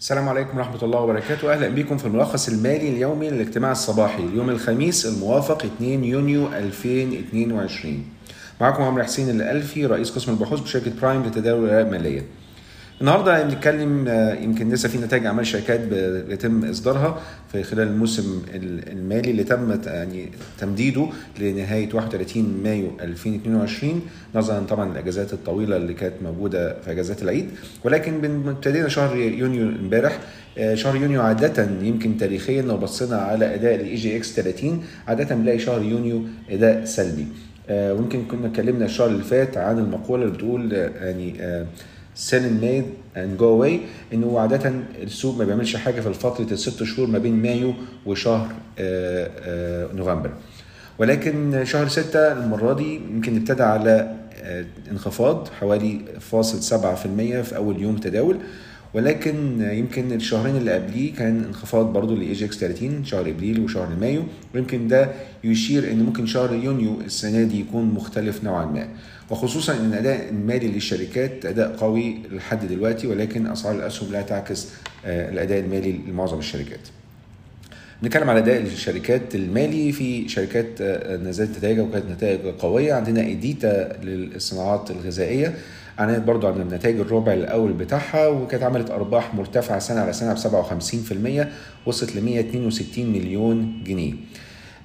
السلام عليكم ورحمة الله وبركاته. أهلا بكم في الملخص المالي اليومي للاجتماع الصباحي. اليوم الخميس الموافق 2 يونيو 2022 معكم عمرو حسين الألفي رئيس قسم البحوث بشركة برايم لتداول الأوراق المالية. النهارده بنتكلم آه، يمكن لسه في نتائج أعمال شركات بيتم إصدارها في خلال الموسم المالي اللي تم يعني تمديده لنهاية 31 مايو 2022 نظرا طبعا للاجازات الطويلة اللي كانت موجودة في أجازات العيد. ولكن ابتدينا شهر يونيو امبارح آه، شهر يونيو عادة يمكن تاريخيا لو بصينا على أداء ال EGX 30 عادة بنلاقي شهر يونيو أداء سلبي. آه، ويمكن كنا اتكلمنا الشهر اللي فات عن المقولة اللي بتقول يعني sell in May and go away. انه عادة السوق ما بيعملش حاجة في فترة الست شهور ما بين مايو وشهر آه، آه، نوفمبر. ولكن شهر ستة المرة دي يمكن ابتدى على آه، انخفاض حوالي فاصل سبعة في المية في أول يوم تداول. ولكن يمكن الشهرين اللي قبليه كان انخفاض برضو ل EGX 30 شهر إبريل وشهر مايو. ويمكن ده يشير إن ممكن شهر يونيو السنة دي يكون مختلف نوعا ما. وخصوصا إن الاداء المالي للشركات أداء قوي لحد دلوقتي ولكن أسعار الأسهم لا تعكس آه، الأداء المالي لمعظم الشركات. نتكلم على أداء الشركات المالي. في شركات آه، نزلت نتائجها وكانت نتائج قوية. عندنا إيديتا للصناعات الغذائية. اعلنت برضو عن النتائج الربع الأول بتاعها وكانت عملت أرباح مرتفعة سنة على سنة ب 57% وصلت ل 162 مليون جنيه.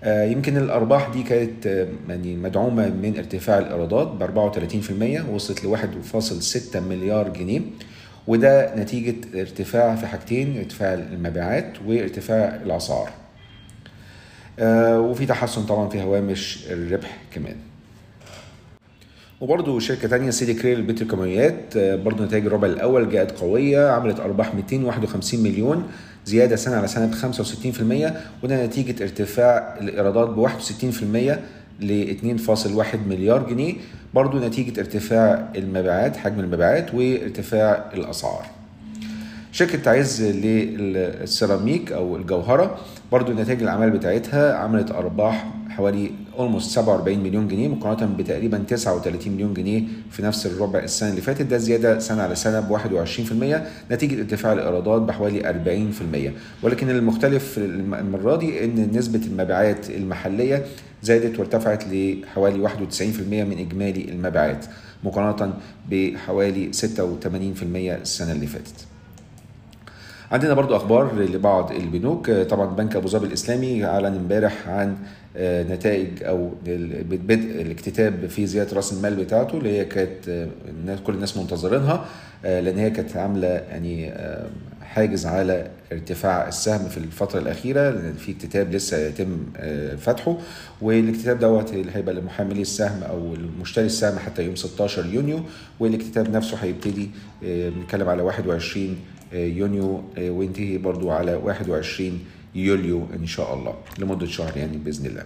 آه، يمكن الأرباح دي كانت آه، يعني مدعومة من ارتفاع الإيرادات ب 34% وصلت ل 1.6 مليار جنيه وده نتيجة ارتفاع في حاجتين ارتفاع المبيعات وارتفاع الأسعار. آه، وفي تحسن طبعا في هوامش الربح كمان. وبرضه شركة تانية سيدي كرير البتروكيماويات برضه نتائج الربع الأول جاءت قوية عملت أرباح 251 مليون زيادة سنة على سنة ب 65% وده نتيجة ارتفاع الإيرادات ب 61% ل 2.1 مليار جنيه برضو نتيجة ارتفاع المبيعات حجم المبيعات وارتفاع الأسعار. شركة تعز للسيراميك أو الجوهرة برضو نتائج الأعمال بتاعتها عملت أرباح حوالي اولموست 47 مليون جنيه مقارنة بتقريبا 39 مليون جنيه في نفس الربع السنة اللي فاتت ده زيادة سنة على سنة ب 21% نتيجة ارتفاع الإيرادات بحوالي 40% ولكن المختلف المرة دي إن نسبة المبيعات المحلية زادت وارتفعت لحوالي 91% من إجمالي المبيعات مقارنة بحوالي 86% السنة اللي فاتت. عندنا برضو أخبار لبعض البنوك. طبعا بنك أبو ظبي الإسلامي أعلن امبارح عن آه، نتائج أو بدء الاكتتاب في زياده رأس المال بتاعته اللي هي كانت آه، كل الناس منتظرينها آه، لأن هي كانت عاملة يعني حاجز على ارتفاع السهم في الفترة الأخيرة لأن في اكتتاب لسه يتم فتحه والاكتتاب دوت اللي هيبقى لمحملي السهم أو المشتري السهم حتى يوم 16 يونيو والاكتتاب نفسه هيبتدي بنتكلم على 21 يونيو وينتهي برضو على 21 يوليو إن شاء الله لمدة شهر يعني بإذن الله.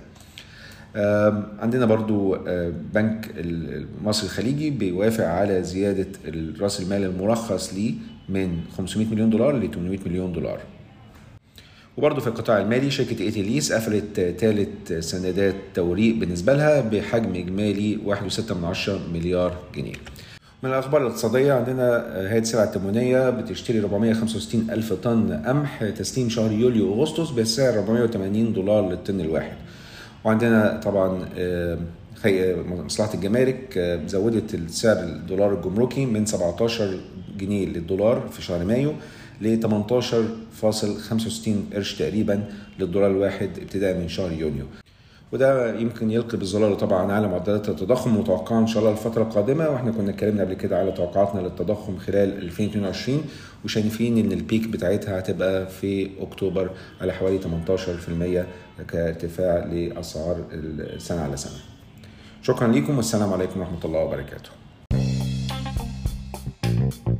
عندنا برضو بنك المصري الخليجي بيوافق على زيادة رأس المال المرخص ليه من 500 مليون دولار ل 800 مليون دولار. وبرضه في القطاع المالي شركة ايتي ليس قفلت ثالث سندات توريق بالنسبة لها بحجم إجمالي 1.6 مليار جنيه. من الأخبار الاقتصادية عندنا هيئة السلع التموينية بتشتري 465 ألف طن قمح تسليم شهر يوليو أغسطس بسعر 480 دولار للطن الواحد. وعندنا طبعا آه، مصلحة الجمارك آه، زودت السعر الدولار الجمركي من 17 جنيه للدولار في شهر مايو ل 18.65 قرش تقريبا للدولار الواحد ابتداء من شهر يونيو وده يمكن يلقي بالظلال طبعا على معدلات التضخم متوقعه إن شاء الله الفترة القادمة وإحنا كنا اتكلمنا قبل كده على توقعاتنا للتضخم خلال 2022 وشايفين إن البيك بتاعتها هتبقى في أكتوبر على حوالي 18% كارتفاع لأسعار السنة على سنة. شكرا لكم والسلام عليكم ورحمة الله وبركاته.